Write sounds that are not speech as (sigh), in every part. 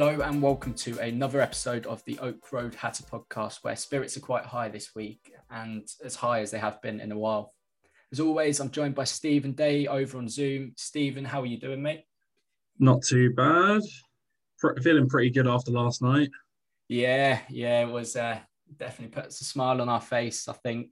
Hello and welcome to another episode of the Oak Road Hatter podcast, where spirits are quite high this week and as high as they have been in a while. As always, I'm joined by Stephen Day over on Zoom. Stephen, how are you doing, mate? Not too bad. Feeling pretty good after last night. Yeah, yeah, it was uh, definitely puts a smile on our face. I think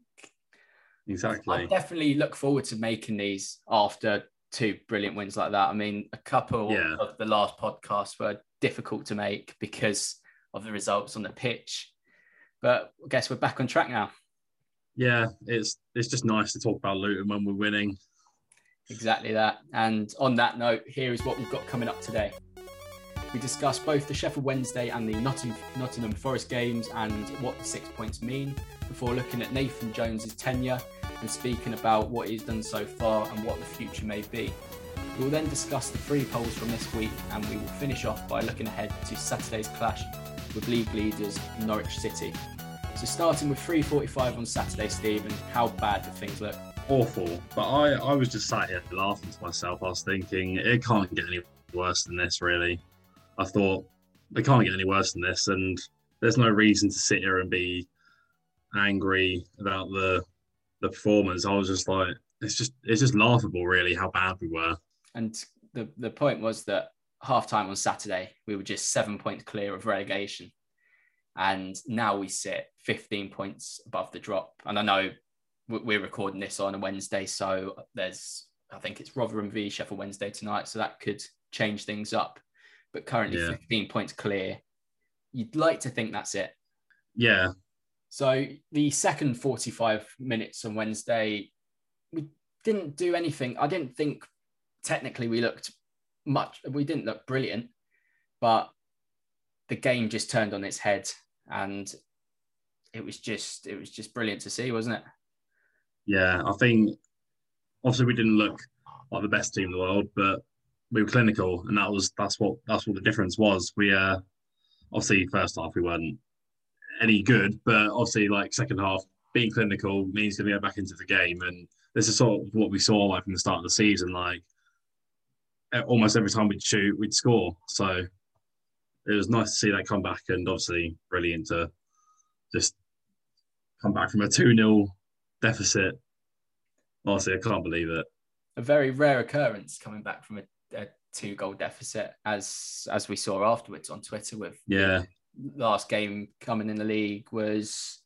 Exactly. I definitely look forward to making these after two brilliant wins like that. I mean, a couple Yeah. of the last podcasts were difficult to make because of the results on the pitch, but I guess we're back on track now. Yeah, it's it's just nice to talk about Luton when we're winning. Exactly that. And on that note, here is what we've got coming up today. We discuss both the Sheffield Wednesday and the Notting- Nottingham Forest games and what the six points mean before looking at Nathan Jones's tenure and speaking about what he's done so far and what the future may be. We will then discuss the three polls from this week and we will finish off by looking ahead to Saturday's clash with league leaders Norwich City. So starting with 3.45 on Saturday, Stephen, how bad do things look? Awful. But I, I was just sat here laughing to myself. I was thinking it can't get any worse than this, really. I thought they can't get any worse than this, and there's no reason to sit here and be angry about the the performance. I was just like, it's just it's just laughable, really, how bad we were. And the, the point was that half time on Saturday, we were just seven points clear of relegation. And now we sit 15 points above the drop. And I know we- we're recording this on a Wednesday. So there's, I think it's Rotherham v Sheffield Wednesday tonight. So that could change things up. But currently Yeah. 15 points clear. You'd like to think that's it. Yeah, So the second 45 minutes on Wednesday, we didn't do anything. I didn't think technically we looked much, we didn't look brilliant, but the game just turned on its head and it was just, it was just brilliant to see, wasn't it? Yeah, I think obviously we didn't look like the best team in the world, but we were clinical, and that was that's what that's what the difference was. We uh obviously first half we weren't any good, but obviously like second half being clinical means going to go back into the game, and this is sort of what we saw like from the start of the season. Like almost every time we'd shoot, we'd score. So it was nice to see that come back, and obviously brilliant to just come back from a two 0 deficit. Honestly, I can't believe it. A very rare occurrence coming back from a, a two goal deficit as, as we saw afterwards on Twitter with Yeah, last game coming in the league was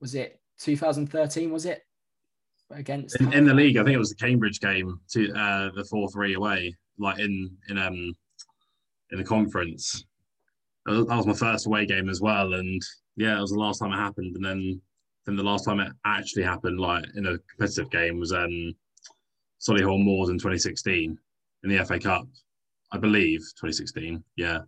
was it 2013 was it against in, in the league, I think it was the Cambridge game to uh, the four three away, like in in um in the conference. That was my first away game as well, and yeah, it was the last time it happened. And then then the last time it actually happened, like in a competitive game, was um, Solihull Moors in 2016 in the FA Cup, I believe 2016. Yeah,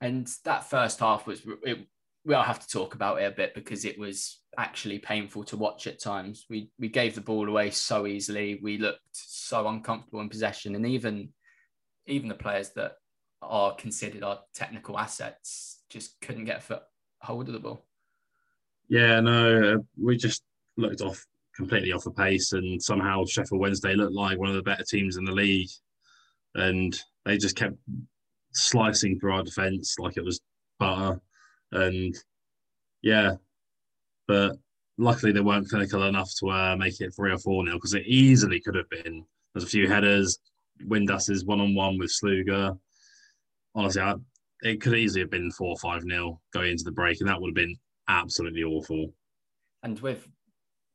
And that first half was, it, we'll have to talk about it a bit because it was actually painful to watch at times. We we gave the ball away so easily. We looked so uncomfortable in possession, and even even the players that are considered our technical assets just couldn't get a foot hold of the ball. yeah, no, uh, we just looked off completely off the pace, and somehow Sheffield Wednesday looked like one of the better teams in the league, and they just kept slicing through our defence like it was butter, and yeah, but luckily they weren't clinical enough to uh, make it three or four nil because it easily could have been. There's a few headers, Windass's is one on one with Sluga. Honestly, I, it could easily have been four or five nil going into the break, and that would have been absolutely awful. And with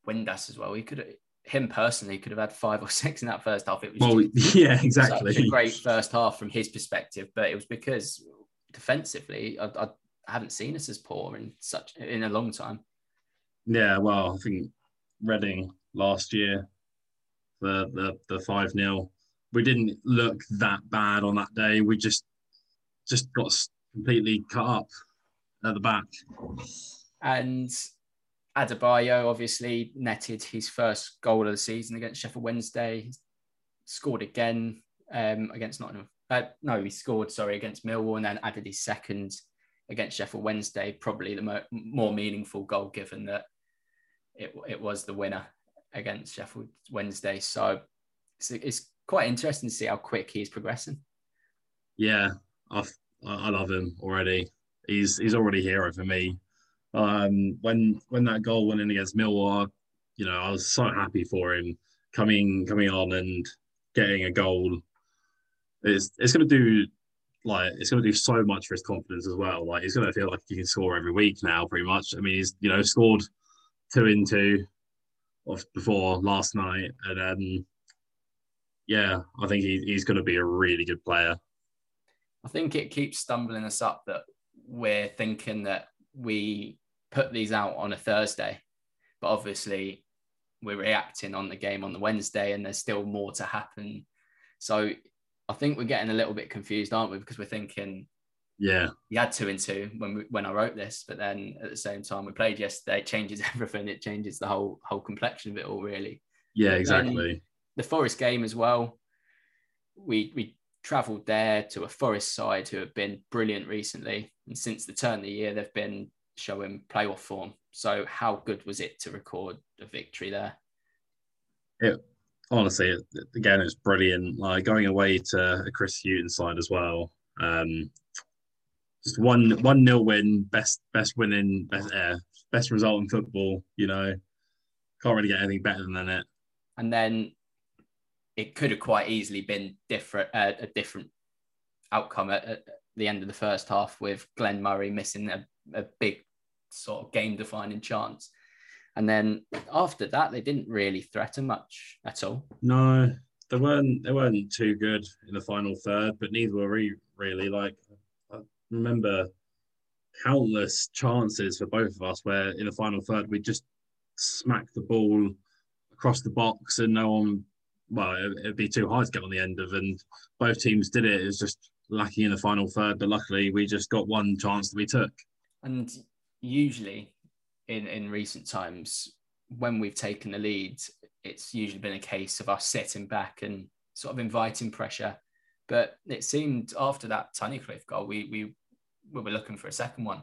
Windass as well, he could him personally could have had five or six in that first half. It was Well, just (laughs) yeah, exactly. such a great first half from his perspective, but it was because defensively, I, I haven't seen us as poor in such in a long time. Yeah, well, I think Reading last year, the the the five 0 we didn't look that bad on that day. We just just got completely cut up at the back. And Adebayo obviously netted his first goal of the season against Sheffield Wednesday. Scored again um, against Nottingham. Uh, no, he scored, sorry, against Millwall and then added his second against Sheffield Wednesday. Probably the mo- more meaningful goal given that it, it was the winner against Sheffield Wednesday. So it's, it's quite interesting to see how quick he's progressing. Yeah, I've, I I love him already. He's he's already a hero for me. Um, when when that goal went in against Millwall, you know, I was so happy for him coming coming on and getting a goal. It's it's gonna do like it's gonna do so much for his confidence as well. Like he's gonna feel like he can score every week now, pretty much. I mean, he's you know scored two in two of before last night, and um, yeah, I think he, he's gonna be a really good player. I think it keeps stumbling us up that we're thinking that we put these out on a Thursday, but obviously we're reacting on the game on the Wednesday and there's still more to happen. So I think we're getting a little bit confused, aren't we? Because we're thinking Yeah, we had two and two when we, when I wrote this, but then at the same time we played yesterday, it changes (laughs) everything. It changes the whole whole complexion of it all, really. yeah, exactly. the Forest game as well. We we travelled there to a Forest side who have been brilliant recently, and since the turn of the year, they've been showing playoff form. So how good was it to record a victory there? It Honestly, again, it- again, it's brilliant. Like going away to a Chris Hughton side as well. Um, just one one nil win, best best winning, best uh, best result in football. You know, can't really get anything better than it. And then it could have quite easily been different, uh, a different outcome at, at the end of the first half with Glenn Murray missing a, a big sort of game defining chance. And then after that, they didn't really threaten much at all. No, they weren't. They weren't too good in the final third, but neither were we really. Like I remember countless chances for both of us where in the final third we just smacked the ball across the box and no one. Well, it- it'd be too high to get on the end of, and both teams did it. It was just lacking in the final third, but luckily we just got one chance that we took. And usually, in in recent times, when we've taken the lead, it's usually been a case of us sitting back and sort of inviting pressure. But it seemed after that Tunnicliffe goal, we we we were looking for a second one.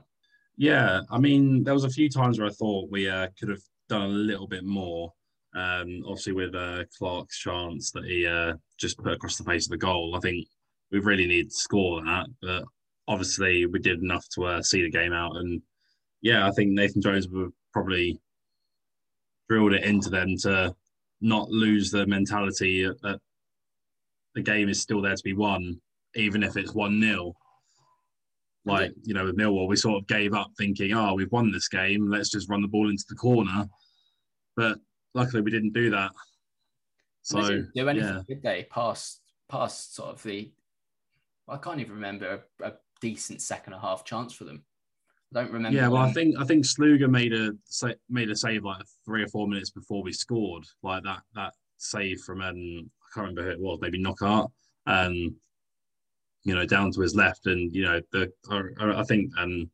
Yeah, I mean, there was a few times where I thought we uh, could have done a little bit more. Um, obviously, with uh, Clark's chance that he uh, just put across the face of the goal, I think we really need to score that. But obviously, we did enough to uh, see the game out. And yeah, I think Nathan Jones would probably drilled it into them to not lose the mentality that the game is still there to be won, even if it's 1 0 like you know with Millwall, we sort of gave up thinking, oh, we've won this game. Let's just run the ball into the corner. But luckily, we didn't do that. They So didn't do anything, yeah, did they? Past past sort of the I can't even remember a, a decent second and a half chance for them. I don't remember. Yeah, well, I think I think Sluga made a made a save like three or four minutes before we scored. Like that that save from um, I can't remember who it was, maybe Knockaert. Um, you know, down to his left, and you know, the I, I think um,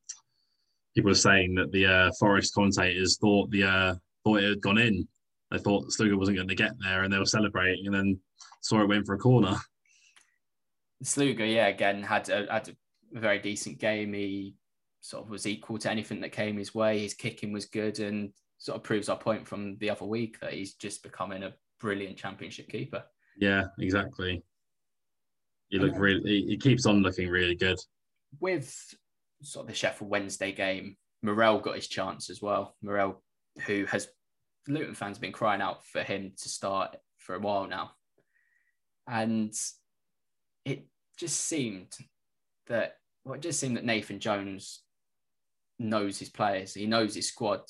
people were saying that the uh, Forest commentators thought the uh, thought it had gone in. They thought Sluga wasn't going to get there, and they were celebrating, and then saw it went for a corner. Sluga, yeah, again had a, had a very decent game. He sort of was equal to anything that came his way. His kicking was good, and sort of proves our point from the other week that he's just becoming a brilliant championship keeper. Yeah, exactly. He looked really. He, he keeps on looking really good. With sort of the Sheffield Wednesday game, Morrell got his chance as well. Morrell, who has Luton fans have been crying out for him to start for a while now, and it just seemed that well, it just seemed that Nathan Jones knows his players. He knows his squad.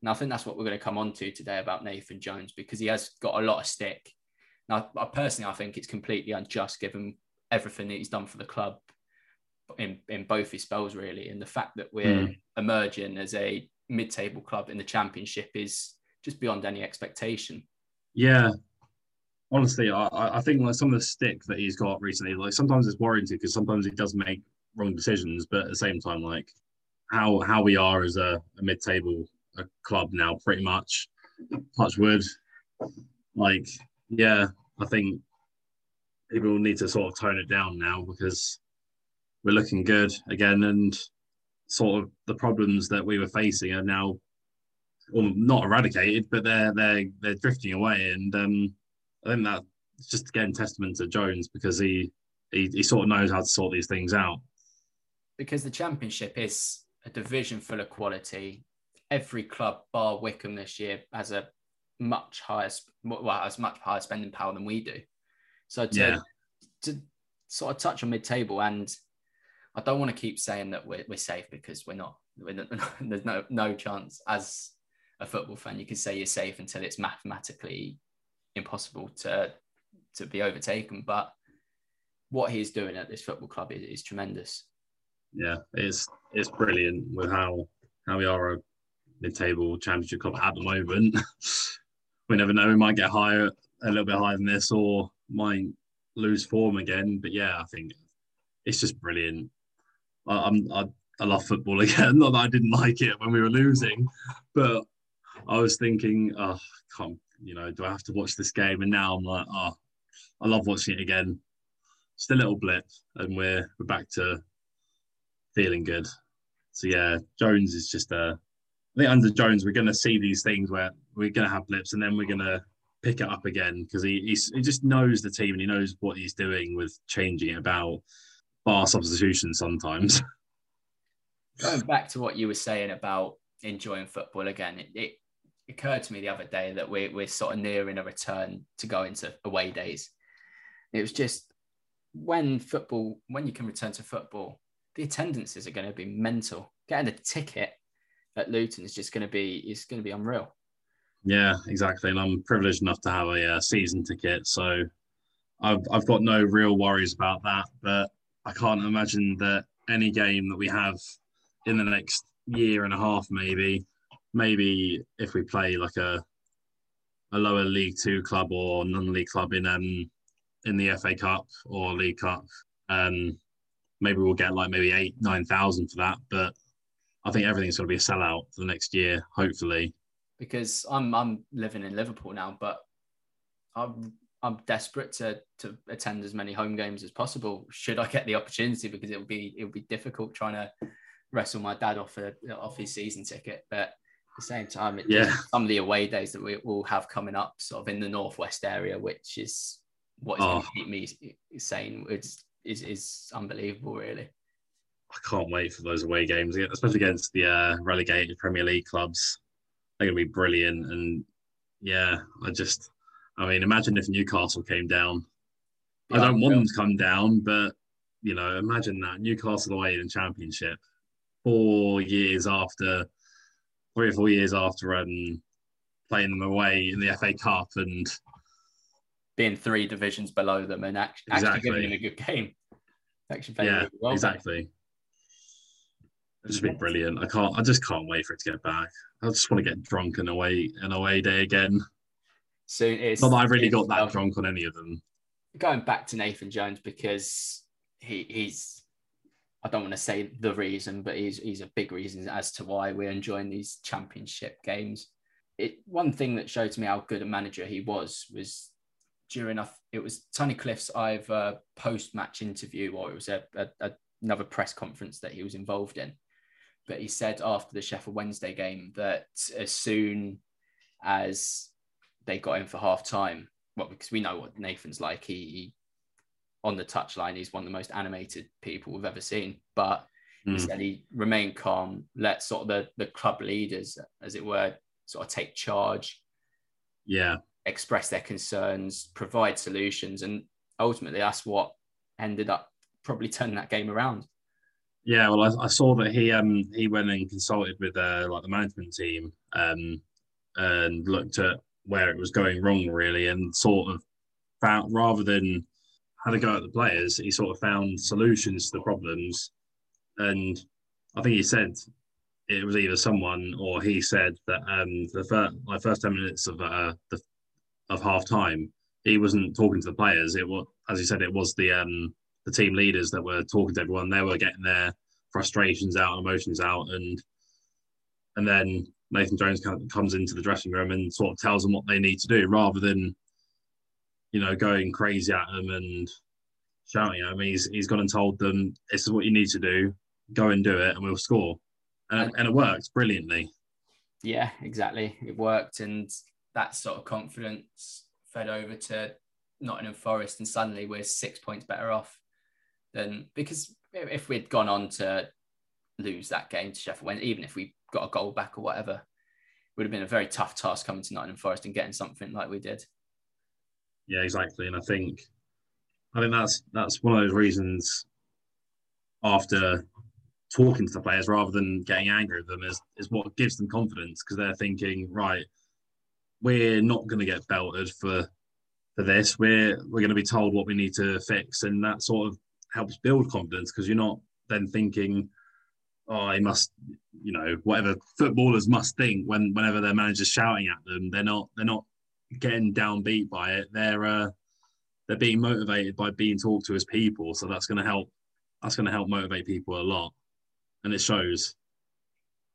And I think that's what we're going to come on to today about Nathan Jones because he has got a lot of stick. Now, I personally, I think it's completely unjust given everything that he's done for the club in, in both his spells, really. And the fact that we're Mm. emerging as a mid table club in the championship is just beyond any expectation. Yeah. Honestly, I, I I think like some of the stick that he's got recently, like sometimes it's warranted because sometimes he does make wrong decisions, but at the same time, like how how we are as a, a mid-table a club now, pretty much. Touch wood. Like, yeah, I think people need to sort of tone it down now because we're looking good again, and sort of the problems that we were facing are now well, not eradicated, but they're they're they're drifting away, and um, I think that just again testament to Jones because he, he he sort of knows how to sort these things out. because the championship is a division full of quality. Every club, bar Wycombe this year, has a much higher, well, has much higher spending power than we do. So to Yeah. to sort of touch on mid-table, and I don't want to keep saying that we're, we're safe because we're not. We're not (laughs) there's no no chance as a football fan you can say you're safe until it's mathematically impossible to to be overtaken. But what he's doing at this football club is, is tremendous. Yeah, it's it's brilliant with how how we are a mid-table championship club at the moment. (laughs) we never know; we might get higher, a little bit higher than this, or might lose form again. But yeah, I think it's just brilliant. I, I'm I, I love football (laughs) again. Not that I didn't like it when we were losing, but I was thinking, oh, can't you know, do I have to watch this game? And now I'm like, oh, I love watching it again. Just a little blip, and we're we're back to feeling good. So yeah, Jones is just a. I think under Jones, we're going to see these things where we're going to have blips, and then we're going to pick it up again because he he just knows the team and he knows what he's doing with changing it about bar substitution sometimes. (laughs) going back to what you were saying about enjoying football again, it, it occurred to me the other day that we're, we're sort of nearing a return to going to away days. It was just when football, when you can return to football, the attendances are going to be mental. Getting a ticket at Luton is just going to be is going to be unreal. Yeah, exactly. And I'm privileged enough to have a uh, season ticket, so I've I've got no real worries about that. But I can't imagine that any game that we have in the next year and a half, maybe, maybe if we play like a a lower League Two club or non-league club in um in the FA Cup or League Cup, um, maybe we'll get like maybe eight nine thousand for that. But I think everything's going to be a sellout for the next year, hopefully. because I'm I'm living in Liverpool now, but I'm I'm desperate to to attend as many home games as possible. Should I get the opportunity, because it would be it would be difficult trying to wrestle my dad off a, off his season ticket. But at the same time, it Yeah. (laughs) some of the away days that we will have coming up, sort of in the northwest area, which is what is going Oh. to keep me sane. It's is is unbelievable, really. I can't wait for those away games, especially against the uh, relegated Premier League clubs. They're going to be brilliant. And yeah, I just, I mean, imagine if Newcastle came down. I don't want them to come down, but you know, imagine that Newcastle away in Championship, four years after, three or four years after um, playing them away in the FA Cup, and being three divisions below them and actually, actually giving him a good game. Actually playing yeah, really well. exactly. It's just been brilliant. I can't. I just can't wait for it to get back. I just want to get drunk and away an away day again. Soon it's Not that I've really got that drunk on any of them. going back to Nathan Jones because he he's I don't want to say the reason, but he's he's a big reason as to why we're enjoying these championship games. It one thing that showed to me how good a manager he was was during a, it was Tunnicliffe's either post match interview or it was a, a, a- another press conference that he was involved in. But he said after the Sheffield Wednesday game that as soon as they got in for half time, well, because we know what Nathan's like, he, he on the touchline, he's one of the most animated people we've ever seen. But he Mm. said he remained calm, let sort of the, the club leaders, as it were, sort of take charge, Yeah, express their concerns, provide solutions. And ultimately, that's what ended up probably (laughs) turning that game around. yeah. Well, I, I saw that he um he went and consulted with uh, like the management team um and looked at where it was going wrong really, and sort of found rather than had a go at the players, he sort of found solutions to the problems. And I think he said it was either someone or he said that um the first like first ten minutes of uh the of half time he wasn't talking to the players. It was as he said it was the um the team leaders that were talking to everyone. They were getting their frustrations out, emotions out, and and then Nathan Jones comes into the dressing room and sort of tells them what they need to do, rather than you know going crazy at them and shouting at them. He's he's gone and told them this is what you need to do. Go and do it, and we'll score. And, and it worked brilliantly. Yeah, exactly. It worked, and that sort of confidence fed over to Nottingham Forest, and suddenly we're six points better off than because if we'd gone on to lose that game to Sheffield even if we got a goal back or whatever, it would have been a very tough task coming to Nottingham Forest and getting something like we did. Yeah, exactly. And I think I think that's that's one of those reasons after talking to the players rather than getting angry with them is is what gives them confidence because they're thinking, right, we're not going to get belted for for this. We're we're going to be told what we need to fix, and that sort of helps build confidence because you're not then thinking, oh, I must, you know, whatever footballers must think when whenever their manager's shouting at them, they're not they're not getting downbeat by it. They're uh, they're being motivated by being talked to as people. So that's going to help. That's going to help motivate people a lot, and it shows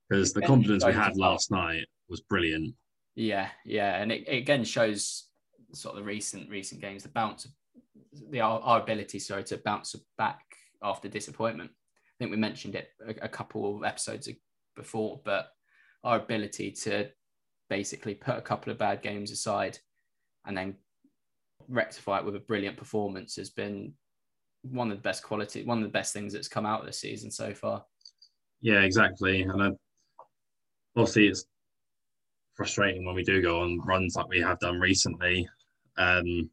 because the confidence we had last night was brilliant. Yeah, yeah, and it, it again shows sort of the recent recent games the bounce, the our, our ability, sorry, to bounce back after disappointment. I think we mentioned it a, a couple of episodes before, but our ability to basically put a couple of bad games aside and then rectify it with a brilliant performance has been one of the best quality, one of the best things that's come out of this season so far. Yeah, exactly. And I, obviously, it's frustrating when we do go on runs like we have done recently. Um,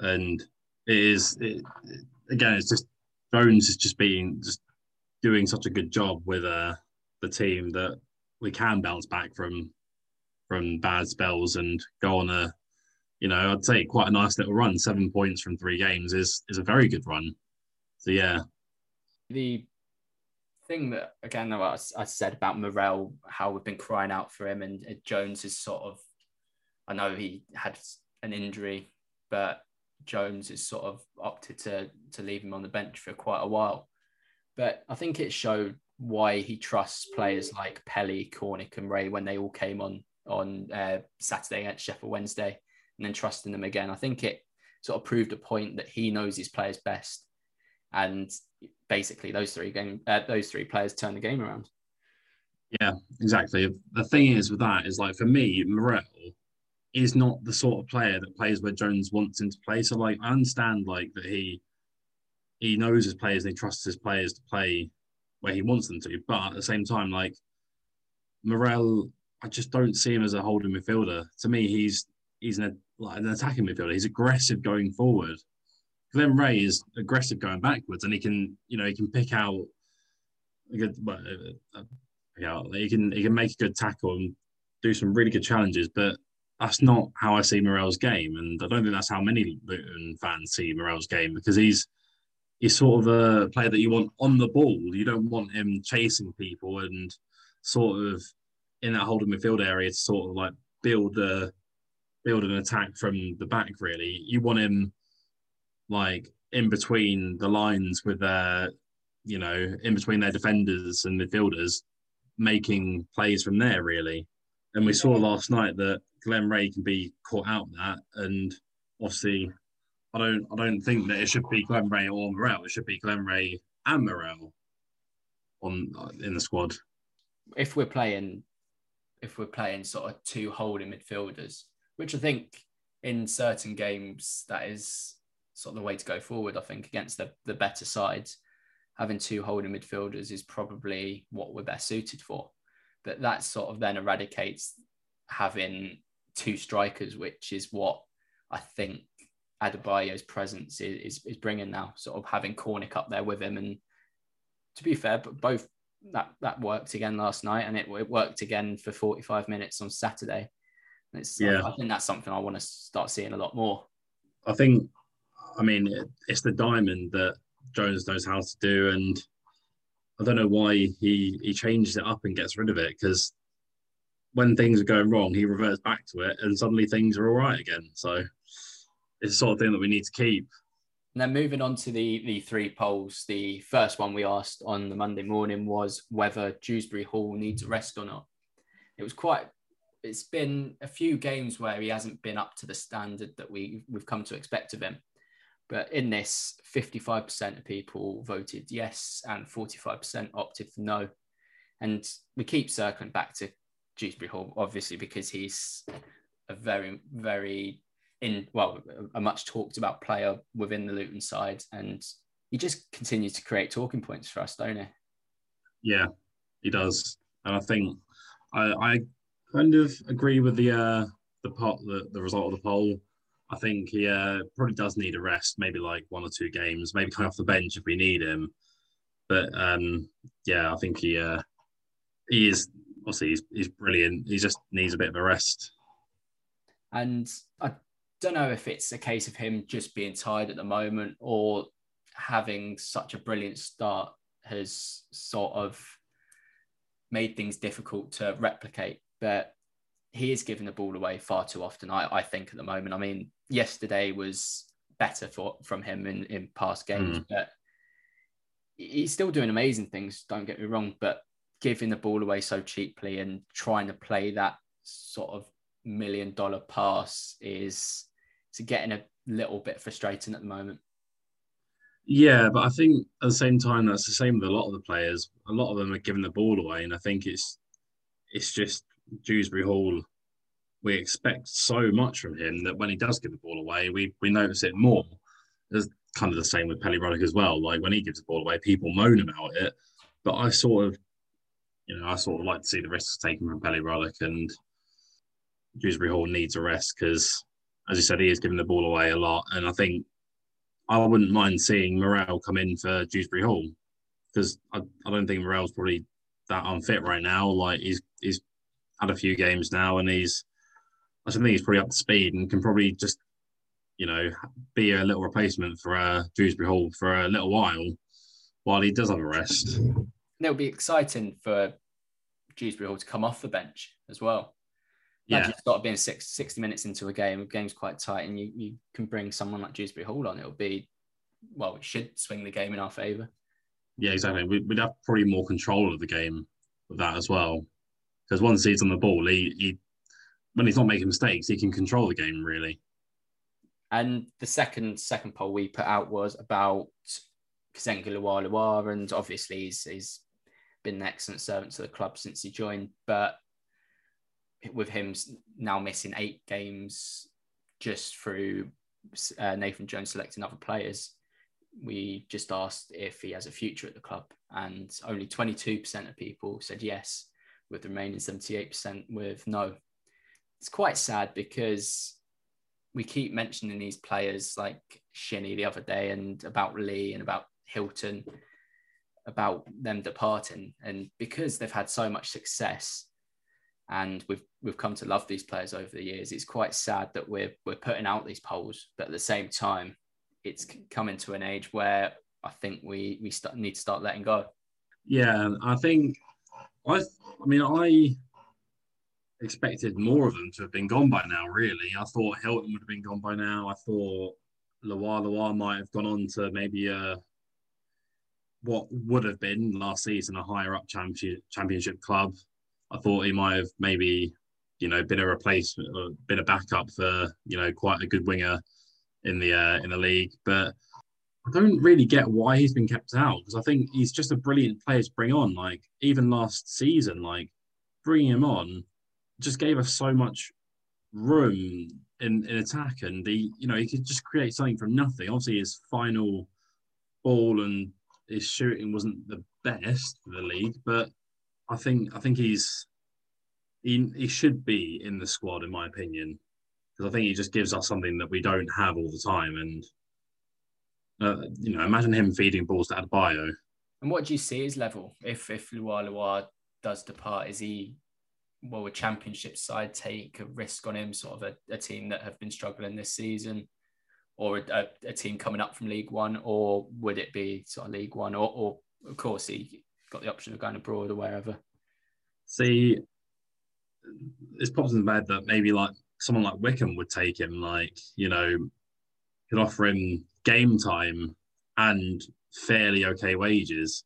and it is, it, again, it's just Jones is just being, just doing such a good job with uh, the team that we can bounce back from from bad spells and go on a, you know, I'd say quite a nice little run. Seven points from three games is is a very good run. So yeah, the thing that again I, I said about Morrell, how we've been crying out for him, and uh, Jones is sort of. I know he had an injury, but Jones has sort of opted to to leave him on the bench for quite a while. But I think it showed why he trusts players like Pelly, Cornick, and Rea when they all came on on uh, Saturday against Sheffield Wednesday, and then trusting them again. I think it sort of proved a point that he knows his players best, and basically those three game uh, those three players turn the game around. Yeah, exactly. The thing is with that is like for me, Morrell is not the sort of player that plays where Jones wants him to play. So like I understand like that he he knows his players and he trusts his players to play where he wants them to, but at the same time, like Morrell, I just don't see him as a holding midfielder. To me, he's he's an like an attacking midfielder. He's aggressive going forward. Glen Rea is aggressive going backwards, and he can you know he can pick out a good well, uh, uh, yeah, he can he can make a good tackle and do some really good challenges, but that's not how I see Morrell's game, and I don't think that's how many Luton fans see Morrell's game because he's he's sort of a player that you want on the ball. You don't want him chasing people and sort of in that holding midfield area to sort of like build a build an attack from the back. Really, you want him like in between the lines with their, you know, in between their defenders and midfielders, making plays from there. Really, and we saw last night that Glen Rea can be caught out that, and obviously, I don't I don't think that it should be Glen Rea or Morrell. It should be Glen Rea and Morrell on in the squad. If we're playing, if we're playing sort of two holding midfielders, which I think in certain games that is sort of the way to go forward. I think against the the better sides, having two holding midfielders is probably what we're best suited for. But that sort of then eradicates having two strikers, which is what I think Adebayo's presence is, is, is bringing now. Sort of having Cornick up there with him, and to be fair, but both that that worked again last night, and it, it worked again for 45 minutes on Saturday. it's, yeah. I, I think that's something I want to start seeing a lot more. I think, I mean, it, it's the diamond that Jones knows how to do, and I don't know why he he changes it up and gets rid of it because when things are going wrong, he reverts back to it, and suddenly things are all right again. So it's the sort of thing that we need to keep. And then moving on to the the three polls, the first one we asked on the Monday morning was whether Dewsbury Hall needs a rest or not. It was quite. It's been a few games where he hasn't been up to the standard that we we've come to expect of him. But in this, 55% of people voted yes and 45% opted for no. And we keep circling back to Dewsbury Hall, obviously, because he's a very, very in well, a much talked about player within the Luton side, and he just continues to create talking points for us, don't he? Yeah, he does, and I think I, I kind of agree with the uh, the part the, the result of the poll. I think he uh, probably does need a rest, maybe like one or two games, maybe come off the bench if we need him. But um, yeah, I think he uh, he is obviously he's, he's brilliant. He just needs a bit of a rest. And I don't know if it's a case of him just being tired at the moment or having such a brilliant start has sort of made things difficult to replicate. But he is giving the ball away far too often, I, I think, at the moment. I mean, yesterday was better for from him in, in past games, mm. but he's still doing amazing things, don't get me wrong, but giving the ball away so cheaply and trying to play that sort of million dollar pass is to getting a little bit frustrating at the moment. Yeah, but I think at the same time that's the same with a lot of the players. A lot of them are giving the ball away, and I think it's it's just Dewsbury Hall. We expect so much from him that when he does give the ball away, we we notice it more. It's kind of the same with Pelly Ruddock as well. Like when he gives the ball away, people moan about it, but I sort of, you know, I sort of like to see the risks taken from Pelly Ruddock and Dewsbury Hall needs a rest because as you said, he is giving the ball away a lot. And I think I wouldn't mind seeing Morrell come in for Dewsbury Hall because I, I don't think Morrell's probably that unfit right now. Like he's he's had a few games now and he's I think he's probably up to speed and can probably just you know be a little replacement for uh, Dewsbury Hall for a little while while he does have a rest. And it'll be exciting for Dewsbury Hall to come off the bench as well yeah. you start being six, 60 minutes into a game, the game's quite tight, and you, you can bring someone like Dewsbury Hall on, it'll be, well, it should swing the game in our favour. Yeah, exactly. We'd have probably more control of the game with that as well. Because once he's on the ball, he, he when he's not making mistakes, he can control the game really. And the second second poll we put out was about Kazenga Lualua, and obviously he's, he's been an excellent servant to the club since he joined. But with him now missing eight games just through uh, Nathan Jones selecting other players, we just asked if he has a future at the club, and only 22% of people said yes, with the remaining 78% with no. It's quite sad because we keep mentioning these players like Shinny the other day, and about Lee and about Hylton, about them departing, and because they've had so much success, and we've we've come to love these players over the years. It's quite sad that we're we're putting out these polls, but at the same time, it's coming to an age where I think we we start, need to start letting go. Yeah, I think I. I mean, I expected more of them to have been gone by now. Really, I thought Hylton would have been gone by now. I thought Lua Lua might have gone on to maybe a what would have been last season a higher up championship club. I thought he might have maybe you know been a replacement or been a backup for you know quite a good winger in the uh, in the league, but. I don't really get why he's been kept out because I think he's just a brilliant player to bring on. Like even last season, like bringing him on just gave us so much room in, in attack, and he, you know, he could just create something from nothing. Obviously, his final ball and his shooting wasn't the best for the league, but I think I think he's he, he should be in the squad in my opinion because I think he just gives us something that we don't have all the time, and uh, you know, imagine him feeding balls to Adebayo. And what do you see his level if if Lua Lua does depart? Is he will a championship side take a risk on him, sort of a, a team that have been struggling this season, or a, a, team coming up from League One, or would it be sort of League One, or, or of course he got the option of going abroad or wherever? See, it's pops in bed that maybe like someone like Wycombe would take him, like you know, could offer him game time and fairly okay wages.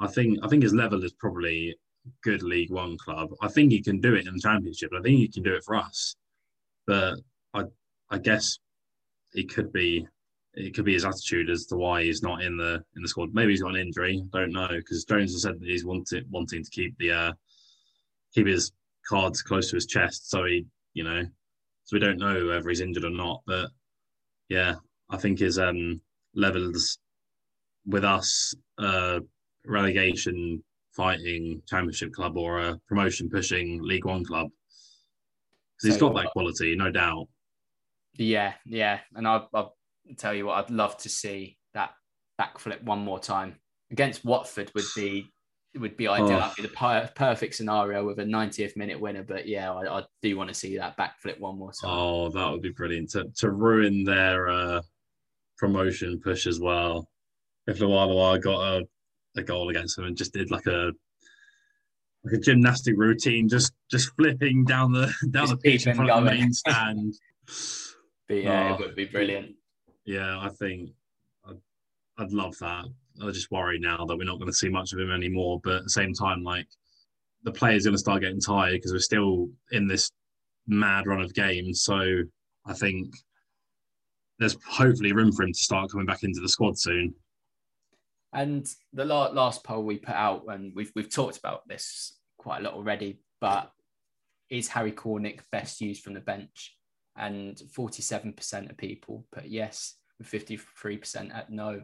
I think I think his level is probably good League One club. I think he can do it in the Championship. I think he can do it for us. But I I guess it could be it could be his attitude as to why he's not in the in the squad. Maybe he's got an injury. Don't know because Jones has said that he's wanted wanting to keep the uh, keep his cards close to his chest. So he you know so we don't know whether he's injured or not. But yeah, I think is um, levels with us uh, relegation fighting championship club or a promotion pushing League One club. Because he's got that quality, no doubt. Yeah, yeah. And I'll, I'll, tell you what, I'd love to see that backflip one more time against Watford would be would be ideal. Oh. That'd be the perfect scenario with a 90th minute winner. But yeah, I, I do want to see that backflip one more time. Oh, that would be brilliant to, to ruin their uh, promotion push as well. If Loire got a a goal against them and just did like a like a gymnastic routine, just just flipping down the (laughs) down just the pitch in front of the main (laughs) stand. but yeah, oh, it would be brilliant. Yeah, I think I'd, I'd love that. I just worry now that we're not going to see much of him anymore. But at the same time, like the players going to start getting tired because we're still in this mad run of games. So I think there's hopefully room for him to start coming back into the squad soon. And the last poll we put out, and we've we've talked about this quite a lot already, but is Harry Cornick best used from the bench? And 47% of people put yes, with 53% at no.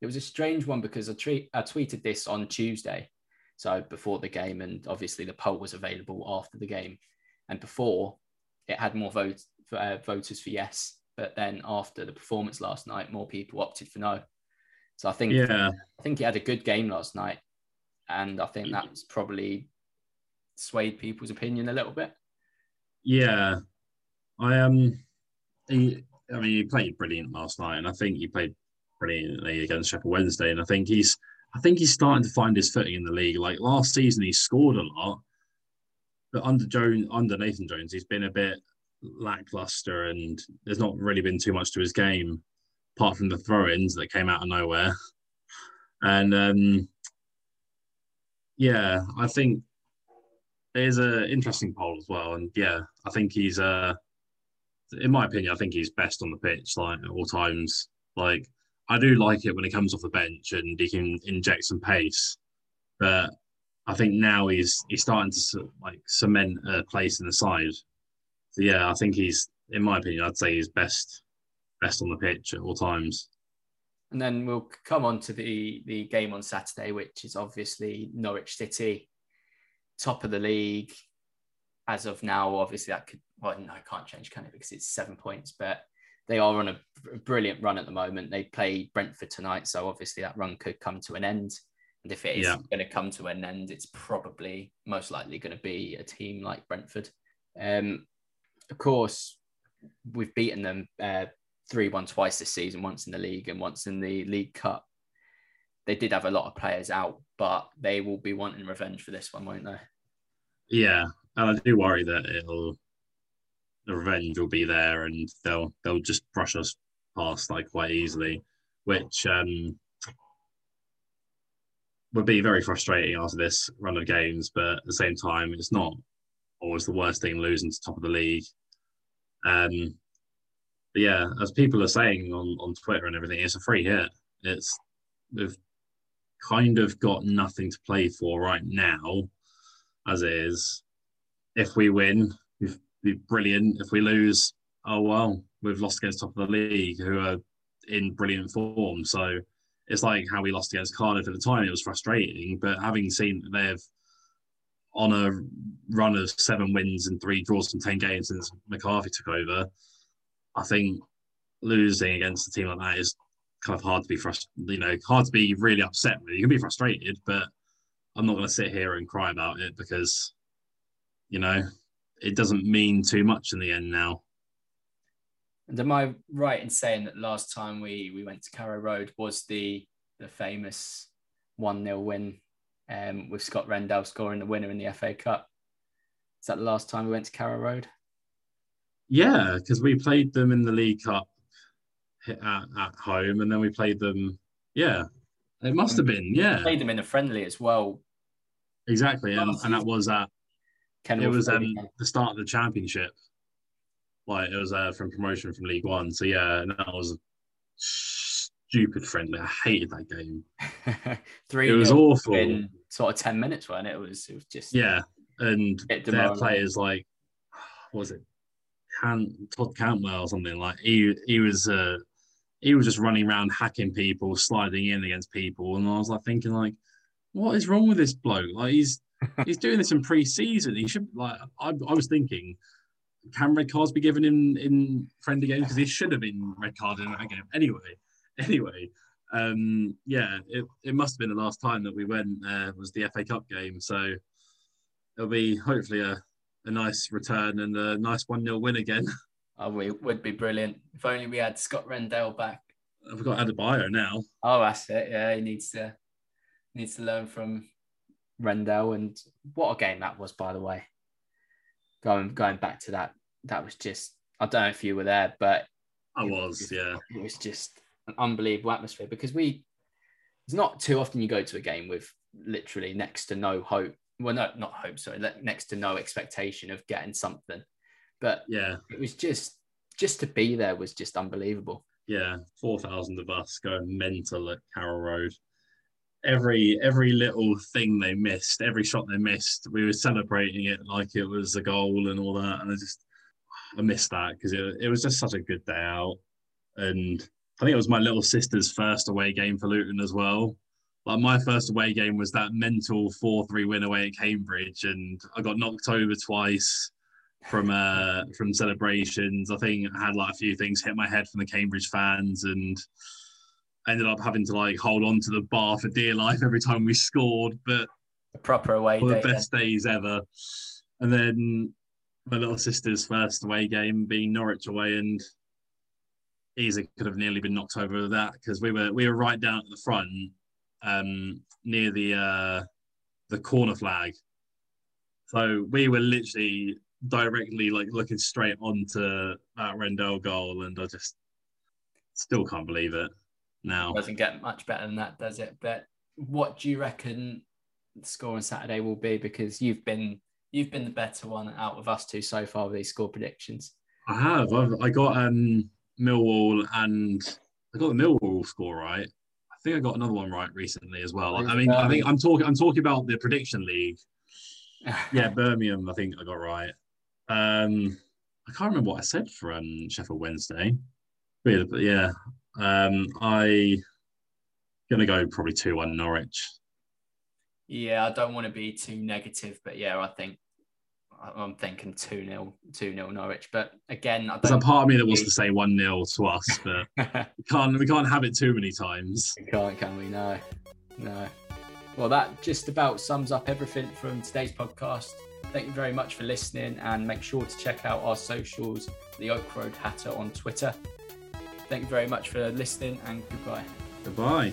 It was a strange one because I, tre- I tweeted this on Tuesday, so before the game, and obviously the poll was available after the game. And before, it had more votes uh, voters for yes, but then after the performance last night, more people opted for no. So I think yeah. I think he had a good game last night, and I think that's probably swayed people's opinion a little bit. Yeah, I um, he, I mean, he played brilliant last night, and I think he played brilliantly against Sheffield Wednesday, and I think he's I think he's starting to find his footing in the league. Like last season, he scored a lot, but under Jones, under Nathan Jones, he's been a bit lackluster, and there's not really been too much to his game apart from the throw-ins that came out of nowhere. And um, yeah, I think there's an interesting poll as well. And yeah, I think he's uh in my opinion, I think he's best on the pitch, like at all times. Like I do like it when he comes off the bench and he can inject some pace, but I think now he's he's starting to like cement a place in the side. So yeah, I think he's, in my opinion, I'd say he's best best on the pitch at all times. And then we'll come on to the the game on Saturday, which is obviously Norwich City, top of the league. As of now, obviously that could well no, it can't change, can it? Because it's seven points, but they are on a brilliant run at the moment. They play Brentford tonight, so obviously that run could come to an end. And if it is yeah. going to come to an end, it's probably most likely going to be a team like Brentford. Um, of course, we've beaten them uh, 3 1 twice this season, once in the league and once in the League Cup. they did have a lot of players out, but they will be wanting revenge for this one, won't they? Yeah, and I do worry that it'll the revenge will be there, and they'll they'll just brush us past like quite easily, which um, would be very frustrating after this run of games. But at the same time, it's not always the worst thing losing to top of the league. Um, but yeah, as people are saying on, on Twitter and everything, it's a free hit. It's we've kind of got nothing to play for right now, as it is. If we win, we've be brilliant. If we lose, oh well, we've lost against top of the league, who are in brilliant form. So it's like how we lost against Cardiff at the time. It was frustrating, but having seen they've on a run of seven wins and three draws from ten games since McCarthy took over, I think losing against a team like that is kind of hard to be frustrated. You know, hard to be really upset with. You can be frustrated, but I'm not going to sit here and cry about it because, you know, it doesn't mean too much in the end now. And am I right in saying that last time we we went to Carrow Road was the the famous one 0 win um, with Scott Rendell scoring the winner in the FA Cup? Is that the last time we went to Carrow Road? Yeah, because we played them in the League Cup at, at home, and then we played them. Yeah, it must have been. Yeah, we played them in a friendly as well. Exactly, and, and that was at Kenilworth it was um, the start of the championship. Like it was uh, from promotion from League One. So yeah, and that was stupid friendly. I hated that game. Three. (laughs) It was awful. In sort of ten minutes, when it? it was. It was just. Yeah, and their players like, what was it? Can Todd Cantwell or something like he he was uh he was just running around hacking people, sliding in against people, and I was like thinking like, what is wrong with this bloke? Like he's (laughs) he's doing this in pre-season. He should like. I, I was thinking, can red cards be given in in friendly games because he should have been red carded in that game anyway. (laughs) Anyway, um, yeah, it, it must have been the last time that we went. Uh, was the FA Cup game, so it'll be hopefully a, a nice return and a nice one 0 win again. (laughs) Oh, it would be brilliant if only we had Scott Rendell back. I've got Adebayo now. Oh, that's it. Yeah, he needs to needs to learn from Rendell, and what a game that was, by the way. Going going back to that, that was just I don't know if you were there, but I was, yeah. It was just an unbelievable atmosphere because we it's not too often you go to a game with literally next to no hope. Well, no, not hope, sorry, next to no expectation of getting something. But yeah, it was just just to be there was just unbelievable. Yeah, four thousand of us going mental at Carrow Road every every little thing they missed, every shot they missed, we were celebrating it like it was a goal and all that. And I just I missed that because it, it was just such a good day out. And I think it was my little sister's first away game for Luton as well. Like my first away game was that mental four three win away at Cambridge, and I got knocked over twice from uh from celebrations. I think I had like a few things hit my head from the Cambridge fans and ended up having to like hold on to the bar for dear life every time we scored. But a proper away day, the best days ever. And then my little sister's first away game being Norwich away, and easily could have nearly been knocked over with that because we were we were right down at the front, um, near the uh, the corner flag. So we were literally directly like looking straight onto that Rendell goal, and I just still can't believe it now. Doesn't get much better than that, does it? But what do you reckon the score on Saturday will be? Because you've been you've been the better one out of us two so far with these score predictions. I have. I've, I got um, Millwall and I got the Millwall score right. I think I got another one right recently as well. I mean, I think I'm talking. I'm talking about the prediction league. (sighs) yeah, Birmingham. I think I got right. Um, I can't remember what I said for um, Sheffield Wednesday. Really, But yeah, um, I gonna go probably two one Norwich. Yeah, I don't want to be too negative, but yeah, I think I'm thinking 2 0 2 0 Norwich. But again, I there's a part of me that wants to say 1 0 to us, (laughs) but we can't we can't have it too many times. We can't, can we? No. No. Well, that just about sums up everything from today's podcast. Thank you very much for listening and make sure to check out our socials, the Oak Road Hatter on Twitter Thank you very much for listening and goodbye. Goodbye.